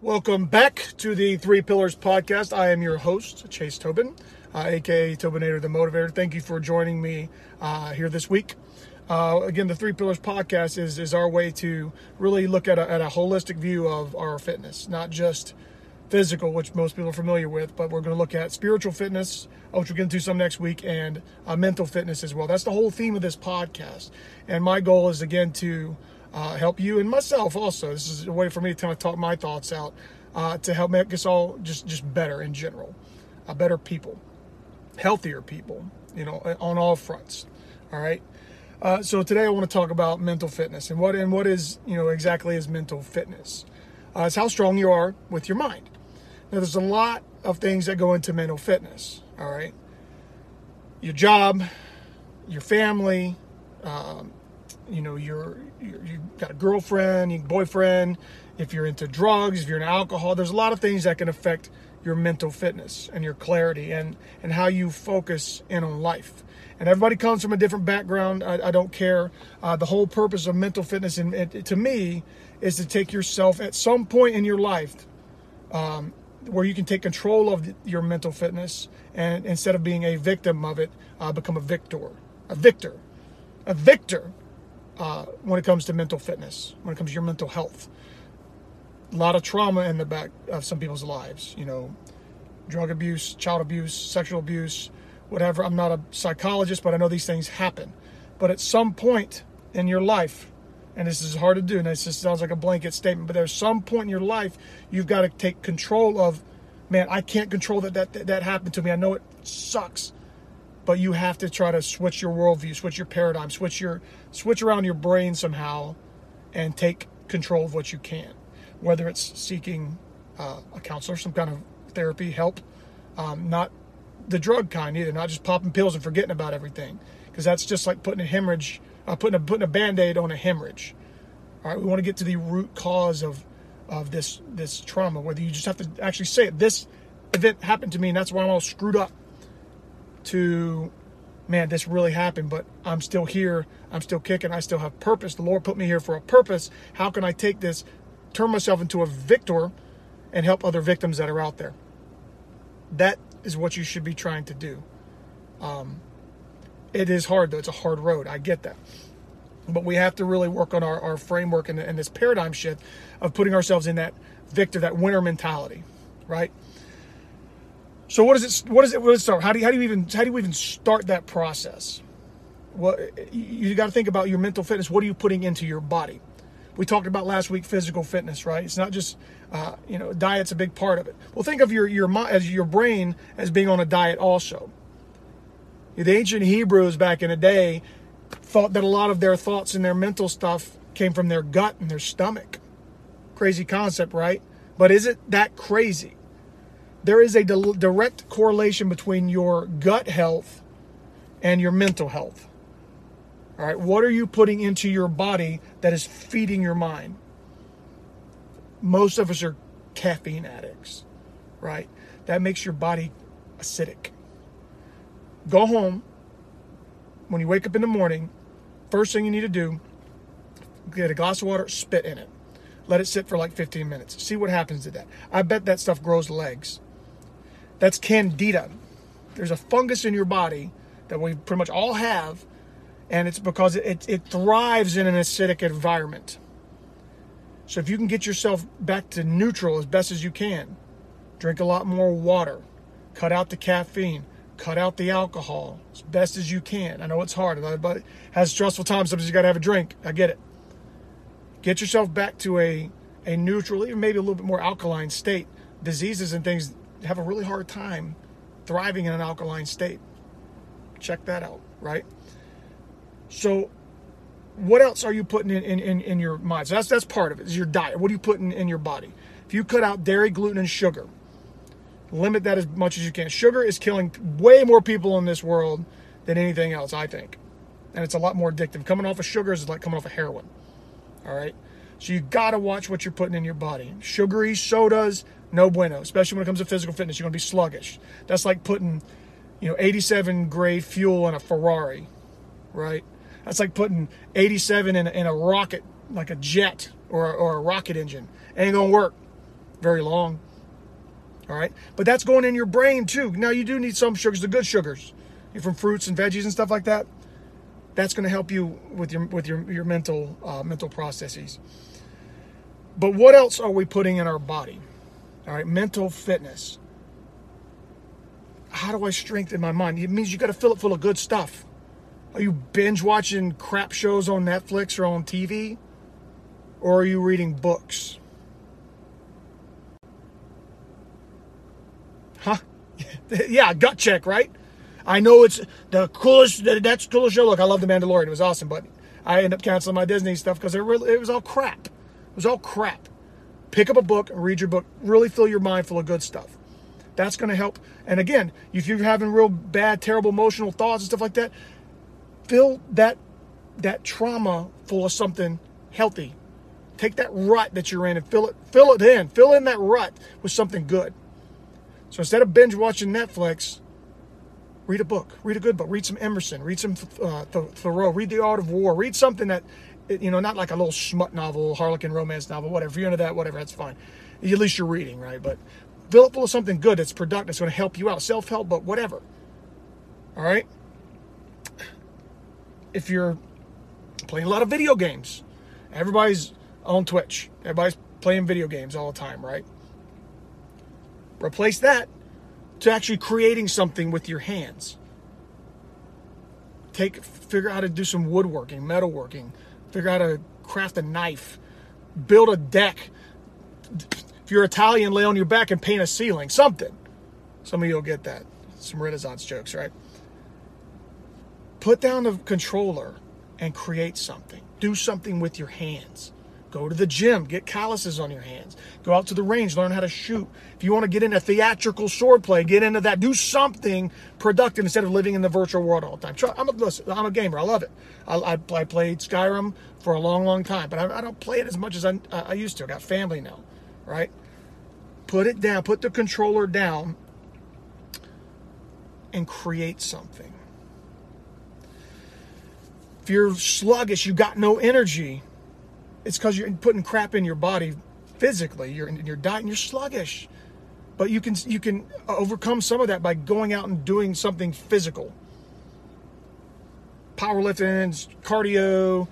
Welcome back to the Three Pillars Podcast. I am your host, Chase Tobin, uh, aka Tobinator the Motivator. Thank you for joining me uh, here this week. Uh, again, the Three Pillars Podcast is, is our way to really look at a, at a holistic view of our fitness, not just physical, which most people are familiar with, but we're going to look at spiritual fitness, which we'll get into some next week, and uh, mental fitness as well. That's the whole theme of this podcast. And my goal is, again, to uh, help you and myself also. This is a way for me to kind of talk my thoughts out uh, to help make us all just just better in general, uh, better people, healthier people. You know, on all fronts. All right. Uh, so today I want to talk about mental fitness and what and what is you know exactly is mental fitness. Uh, it's how strong you are with your mind. Now there's a lot of things that go into mental fitness. All right. Your job, your family, um, you know you're, you're you got a girlfriend, your boyfriend, if you're into drugs, if you're into alcohol, there's a lot of things that can affect your mental fitness and your clarity and and how you focus in on life. And everybody comes from a different background. I, I don't care. Uh, the whole purpose of mental fitness, and it, to me, is to take yourself at some point in your life um, where you can take control of your mental fitness and instead of being a victim of it, uh, become a victor, a victor, a victor uh, when it comes to mental fitness, when it comes to your mental health. A lot of trauma in the back of some people's lives, you know, drug abuse, child abuse, sexual abuse, whatever. I'm not a psychologist, but I know these things happen. But at some point in your life, and this is hard to do, and this just sounds like a blanket statement, but there's some point in your life you've got to take control of, man, I can't control that that, that, that happened to me. I know it sucks but you have to try to switch your worldview, switch your paradigm, switch your switch around your brain somehow, and take control of what you can. Whether it's seeking uh, a counselor, some kind of therapy, help, um, not the drug kind either, not just popping pills and forgetting about everything, because that's just like putting a hemorrhage, uh, putting a putting a band-aid on a hemorrhage. All right, we want to get to the root cause of of this this trauma. Whether you just have to actually say it. This event happened to me, and that's why I'm all screwed up to man, this really happened, but I'm still here. I'm still kicking. I still have purpose. The Lord put me here for a purpose. How can I take this, turn myself into a victor, and help other victims that are out there? That is what you should be trying to do. Um, it is hard, though. It's a hard road. I get that. But we have to really work on our, our framework and, and this paradigm shift of putting ourselves in that victor, that winner mentality, right? So what is it? What is it? It start? How do you, how do you even how do you even start that process? What you got to think about your mental fitness. What are you putting into your body? We talked about last week physical fitness, right? It's not just uh, you know diet's a big part of it. Well, think of your your as your brain as being on a diet also. The ancient Hebrews back in the day thought that a lot of their thoughts and their mental stuff came from their gut and their stomach. Crazy concept, right? But is it that crazy? There is a direct correlation between your gut health and your mental health. All right, what are you putting into your body that is feeding your mind? Most of us are caffeine addicts, right? That makes your body acidic. Go home. When you wake up in the morning, first thing you need to do, get a glass of water, spit in it. Let it sit for like 15 minutes. See what happens to that. I bet that stuff grows legs. That's candida. There's a fungus in your body that we pretty much all have, and it's because it, it, thrives in an acidic environment. So if you can get yourself back to neutral as best as you can, drink a lot more water, cut out the caffeine, cut out the alcohol as best as you can. I know it's hard, but has stressful times. Sometimes you got to have a drink. I get it. Get yourself back to a a neutral, even maybe a little bit more alkaline state. Diseases and things have a really hard time thriving in an alkaline state. Check that out, right? So, what else are you putting in, in, in, in your mind? So that's that's part of it. Is your diet. What are you putting in your body? If you cut out dairy, gluten, and sugar, limit that as much as you can. Sugar is killing way more people in this world than anything else, I think. And it's a lot more addictive. Coming off of sugar is like coming off of heroin. All right? So you got to watch what you're putting in your body. Sugary sodas, no bueno, especially when it comes to physical fitness. You're going to be sluggish. That's like putting, you know, 87 grade fuel in a Ferrari, right? That's like putting 87 in a, in a rocket, like a jet or, or a rocket engine. Ain't going to work. very long. All right, but that's going in your brain too. Now you do need some sugars, the good sugars, from fruits and veggies and stuff like that. That's going to help you with your with your your mental uh, mental processes. But what else are we putting in our body? All right, mental fitness. How do I strengthen my mind? It means you got to fill it full of good stuff. Are you binge watching crap shows on Netflix or on TV? Or are you reading books? Huh? yeah, gut check, right? I know it's the coolest. That's the coolest show. Look, I love The Mandalorian. It was awesome, but I ended up canceling my Disney stuff because it really it was all crap. It was all crap. Pick up a book and read your book. Really fill your mind full of good stuff. That's going to help. And again, if you're having real bad, terrible emotional thoughts and stuff like that, fill that that trauma full of something healthy. Take that rut that you're in and fill it fill it in. Fill in that rut with something good. So instead of binge watching Netflix, read a book. Read a good book. Read some Emerson. Read some uh, Thoreau. Read The Art of War. Read something that, you know, not like a little smut novel, Harlequin romance novel, whatever. If you're into that, whatever, that's fine. At least you're reading, right? But fill it full of something good that's productive, that's going to help you out. Self help, but whatever. All right? If you're playing a lot of video games, everybody's on Twitch, everybody's playing video games all the time, right? Replace that to actually creating something with your hands. Take figure out how to do some woodworking, metalworking, figure out how to craft a knife, build a deck. If you're Italian, lay on your back and paint a ceiling, something. Some of you will get that. Some Renaissance jokes, right? Put down the controller and create something. Do something with your hands. Go to the gym, get calluses on your hands. Go out to the range, learn how to shoot. If you want to get into theatrical swordplay, get into that. Do something productive instead of living in the virtual world all the time. I'm a, listen, I'm a gamer. I love it. I, I, I played Skyrim for a long, long time, but I, I don't play it as much as I, I used to. I got family now, right? Put it down. Put the controller down and create something. If you're sluggish, you got no energy it's because you're putting crap in your body physically. You're in your diet and you're sluggish. But you can you can overcome some of that by going out and doing something physical. Powerlifting, cardio,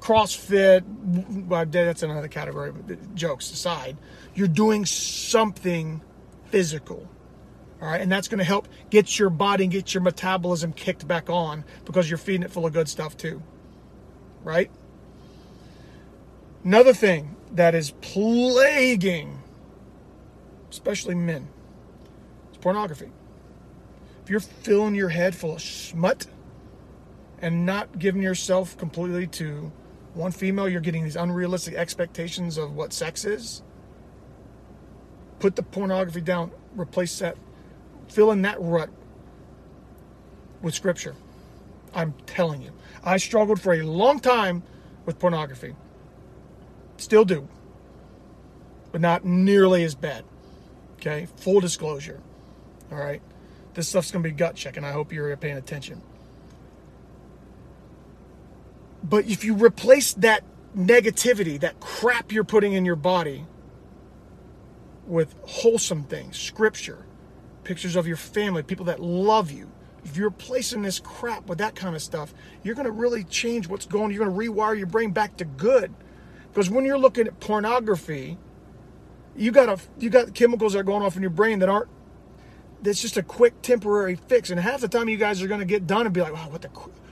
CrossFit. Well, that's another category. Jokes aside, you're doing something physical. All right, and that's going to help get your body and get your metabolism kicked back on because you're feeding it full of good stuff too. Right? Another thing that is plaguing, especially men, is pornography. If you're filling your head full of smut and not giving yourself completely to one female, you're getting these unrealistic expectations of what sex is. Put the pornography down, replace that, fill in that rut with scripture. I'm telling you. I struggled for a long time with pornography. Still do. But not nearly as bad. Okay? Full disclosure. All right? This stuff's to be gut check, and I hope you're paying attention. But if you replace that negativity, that crap you're putting in your body, with wholesome things, scripture, pictures of your family, people that love you, if you're replacing this crap with that kind of stuff, you're to really change what's going. You're to rewire your brain back to good. Because when you're looking at pornography, you got a you got chemicals that are going off in your brain that aren't. That's just a quick temporary fix, and half the time you guys are going to get done and be like, "Wow, what the?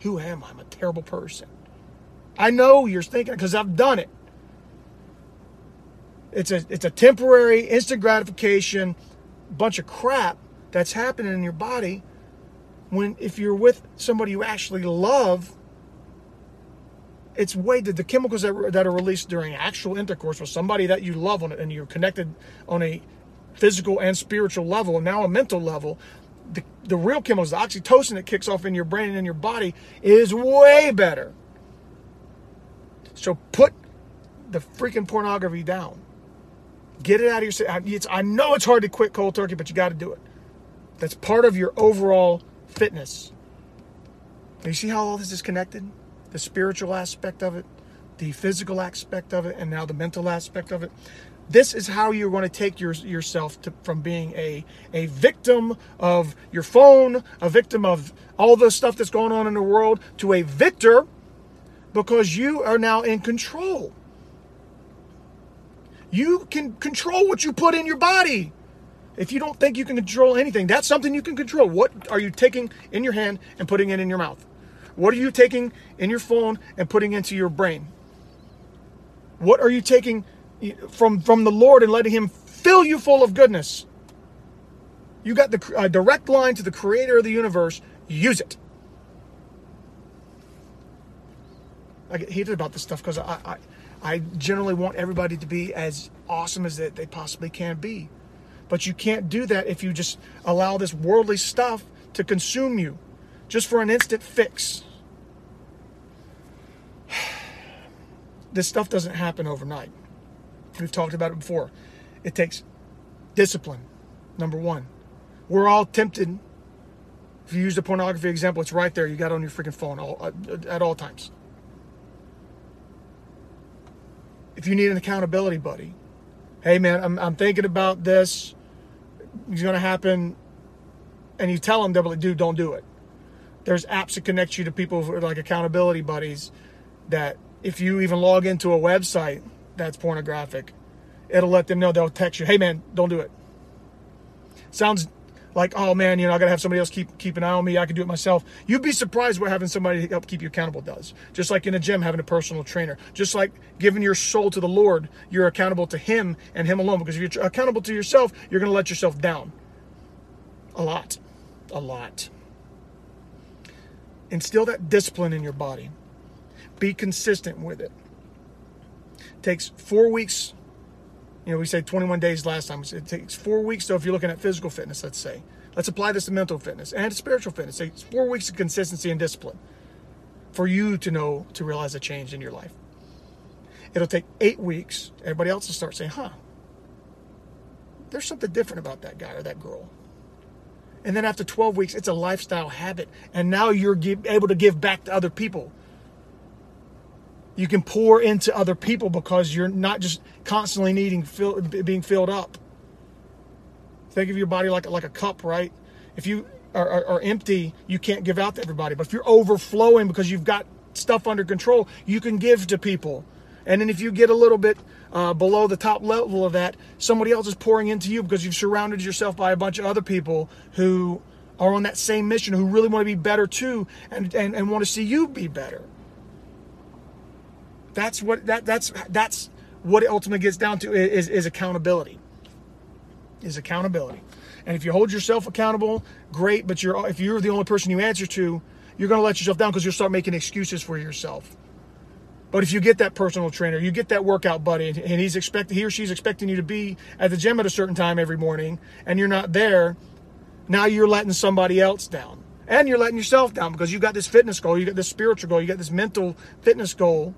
Who am I? I'm a terrible person." I know you're thinking because I've done it. It's a it's a temporary instant gratification, bunch of crap that's happening in your body. When if you're with somebody you actually love, it's way the, chemicals that, that are released during actual intercourse with somebody that you love on it and you're connected on a physical and spiritual level and now a mental level the, the real chemicals the oxytocin that kicks off in your brain and in your body is way better. So put the freaking pornography down. Get it out of your it's, i know it's hard to quit cold turkey but you got to do it. That's part of your overall fitness. You see how all this is connected the spiritual aspect of it, the physical aspect of it, and now the mental aspect of it. This is how you're going to take your, yourself to, from being a, a victim of your phone, a victim of all the stuff that's going on in the world, to a victor because you are now in control. You can control what you put in your body. If you don't think you can control anything, that's something you can control. What are you taking in your hand and putting it in your mouth? What are you taking in your phone and putting into your brain? What are you taking from from the Lord and letting him fill you full of goodness? You got the uh, direct line to the creator of the universe. Use it. I get heated about this stuff because I, I, I generally want everybody to be as awesome as they, they possibly can be. But you can't do that if you just allow this worldly stuff to consume you just for an instant fix. This stuff doesn't happen overnight. We've talked about it before. It takes discipline, number one. We're all tempted. If you use the pornography example, it's right there. You got on your freaking phone all, uh, at all times. if you need an accountability buddy, hey man, I'm, I'm thinking about this. It's going to happen. And you tell them, they'll like, dude, don't do it. There's apps that connect you to people who are like accountability buddies that if you even log into a website that's pornographic, it'll let them know. They'll text you, hey man, don't do it. Sounds like, oh man, you know, I gotta have somebody else keep keep an eye on me. I can do it myself. You'd be surprised what having somebody help keep you accountable does. Just like in a gym, having a personal trainer. Just like giving your soul to the Lord, you're accountable to Him and Him alone. Because if you're accountable to yourself, you're gonna let yourself down. A lot, a lot. Instill that discipline in your body. Be consistent with it. it takes four weeks you know, we said 21 days last time. It takes four weeks. So if you're looking at physical fitness, let's say, let's apply this to mental fitness and spiritual fitness. It's four weeks of consistency and discipline for you to know to realize a change in your life. It'll take eight weeks. Everybody else will start saying, huh, there's something different about that guy or that girl. And then after 12 weeks, it's a lifestyle habit. And now you're able to give back to other people you can pour into other people because you're not just constantly needing fill, being filled up. Think of your body like like a cup, right? If you are, are, are empty, you can't give out to everybody. But if you're overflowing because you've got stuff under control, you can give to people. And then if you get a little bit uh, below the top level of that, somebody else is pouring into you because you've surrounded yourself by a bunch of other people who are on that same mission, who really want to be better too, and, and, and want to see you be better. That's what that that's that's what it ultimately gets down to is, is accountability. Is accountability. And if you hold yourself accountable, great, but you're if you're the only person you answer to, you're going to let yourself down because you'll start making excuses for yourself. But if you get that personal trainer, you get that workout buddy, and he's expecting he or she's expecting you to be at the gym at a certain time every morning, and you're not there, now you're letting somebody else down. And you're letting yourself down because you got this fitness goal, you got this spiritual goal, you got this mental fitness goal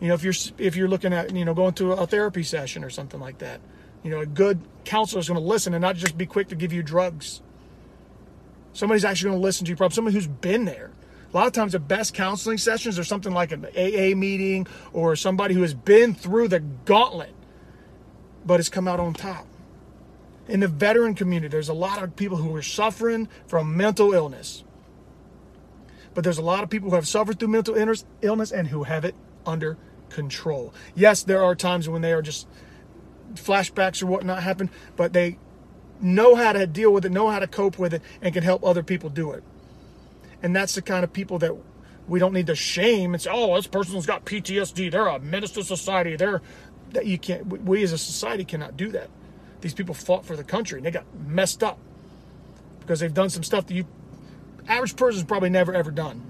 you know, if you're if you're looking at you know going to a therapy session or something like that, you know, a good counselor is going to listen and not just be quick to give you drugs. Somebody's actually going to listen to you. Probably somebody who's been there. A lot of times, the best counseling sessions are something like an AA meeting or somebody who has been through the gauntlet, but has come out on top. In the veteran community, there's a lot of people who are suffering from mental illness. But there's a lot of people who have suffered through mental illness and who have it under control. Yes, there are times when they are just flashbacks or whatnot happen, but they know how to deal with it, know how to cope with it, and can help other people do it. And that's the kind of people that we don't need to shame and say, "Oh, this person's got PTSD. They're a menace to society. They're that you can't. We as a society cannot do that. These people fought for the country and they got messed up because they've done some stuff that you average person's probably never ever done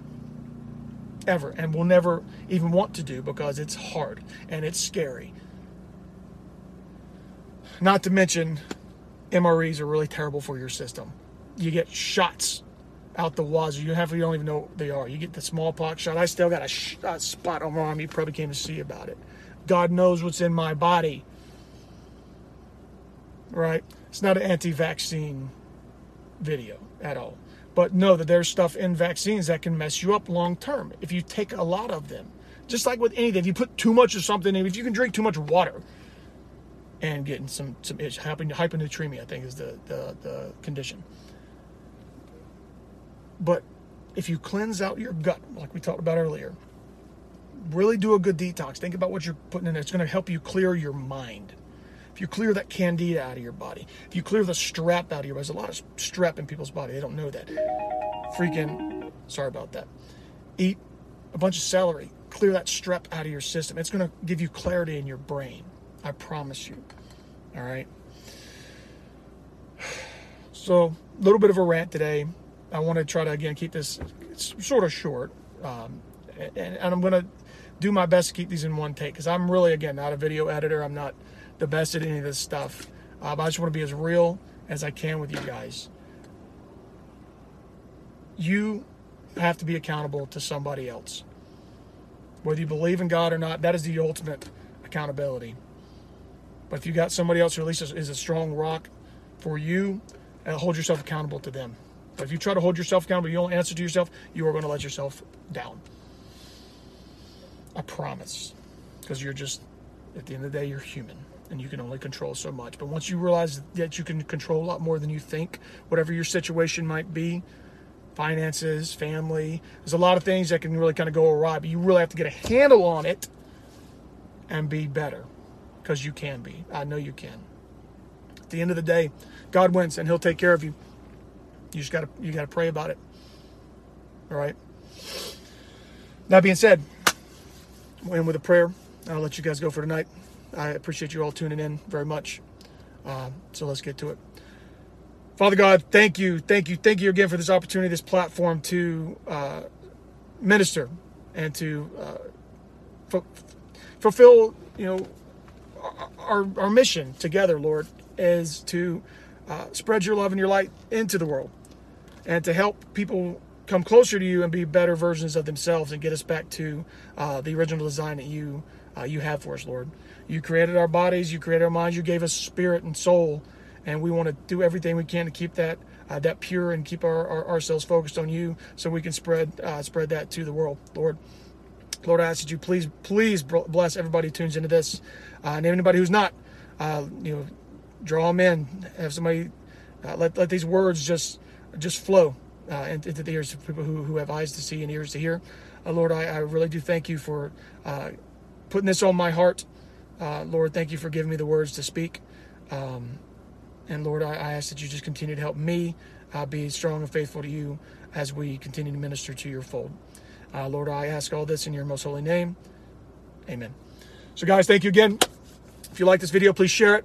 ever and will never even want to do because it's hard and it's scary. Not to mention, MREs are really terrible for your system. You get shots out the wazoo. You have you don't even know what they are. You get the smallpox shot. I still got a, sh- a spot on my arm. You probably came to see about it. God knows what's in my body. Right? It's not an anti-vaccine video at all. But know that there's stuff in vaccines that can mess you up long term if you take a lot of them. Just like with anything, if you put too much of something, in, if you can drink too much water, and getting some some itch. Hyponatremia, I think, is the, the, the condition. But if you cleanse out your gut, like we talked about earlier, really do a good detox. Think about what you're putting in there. It's going to help you clear your mind. If you clear that candida out of your body, if you clear the strep out of your body, there's a lot of strep in people's body. They don't know that. Freaking, sorry about that. Eat a bunch of celery. Clear that strep out of your system. It's going to give you clarity in your brain. I promise you. All right. So, a little bit of a rant today. I want to try to again keep this sort of short, um, and, and, I'm going to do my best to keep these in one take because I'm really again not a video editor. I'm not the best at any of this stuff. Uh, but I just want to be as real as I can with you guys. You have to be accountable to somebody else. Whether you believe in God or not, that is the ultimate accountability. But if you got somebody else who at least is, is a strong rock for you, uh, hold yourself accountable to them. But if you try to hold yourself accountable, you don't answer to yourself, you are going to let yourself down. I promise. Because you're just, at the end of the day, you're human and you can only control so much. But once you realize that you can control a lot more than you think, whatever your situation might be, finances, family, there's a lot of things that can really kind of go awry, but you really have to get a handle on it and be better because you can be. I know you can. At the end of the day, God wins and he'll take care of you. You just got to you got to pray about it. All right. That being said, we'll end with a prayer. I'll let you guys go for tonight. I appreciate you all tuning in very much. Uh, so let's get to it. Father God, thank you, thank you, thank you again for this opportunity, this platform to uh, minister and to uh, fulfill, you know, our, our mission together, Lord, is to uh, spread your love and your light into the world and to help people come closer to you and be better versions of themselves and get us back to uh, the original design that you uh, you have for us, Lord. You created our bodies, you created our minds, you gave us spirit and soul, and we want to do everything we can to keep that uh, that pure and keep our, our, ourselves focused on you, so we can spread uh, spread that to the world, Lord. Lord, I ask that you please please bless everybody who tunes into this, uh, and anybody who's not, uh, you know, draw them in. Have somebody uh, let let these words just just flow into the ears of people who, who have eyes to see and ears to hear. Lord, I, I really do thank you for putting this on my heart. Uh, Lord, thank you for giving me the words to speak. Um, and Lord, I, I, ask that you just continue to help me uh, be strong and faithful to you as we continue to minister to your fold. Uh, Lord, I ask all this in your most holy name. Amen. So, guys, thank you again. If you like this video, please share it.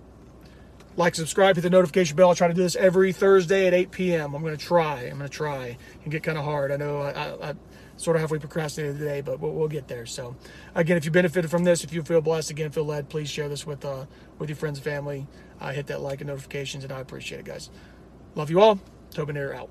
Like, subscribe, hit the notification bell. I try to do this every Thursday at 8 p.m. I'm going to try. I'm going to try and get kind of hard. I know I, I, I sort of halfway procrastinated today, but we'll, get there. So, again, if you benefited from this, if you feel blessed, again, feel led, please share this with uh, with your friends and family. Uh, hit that like and notifications, and I appreciate it, guys. Love you all. Tobinator out.